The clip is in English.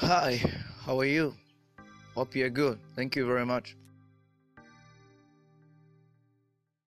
Hi, how are you? Hope you're good. Thank you very much.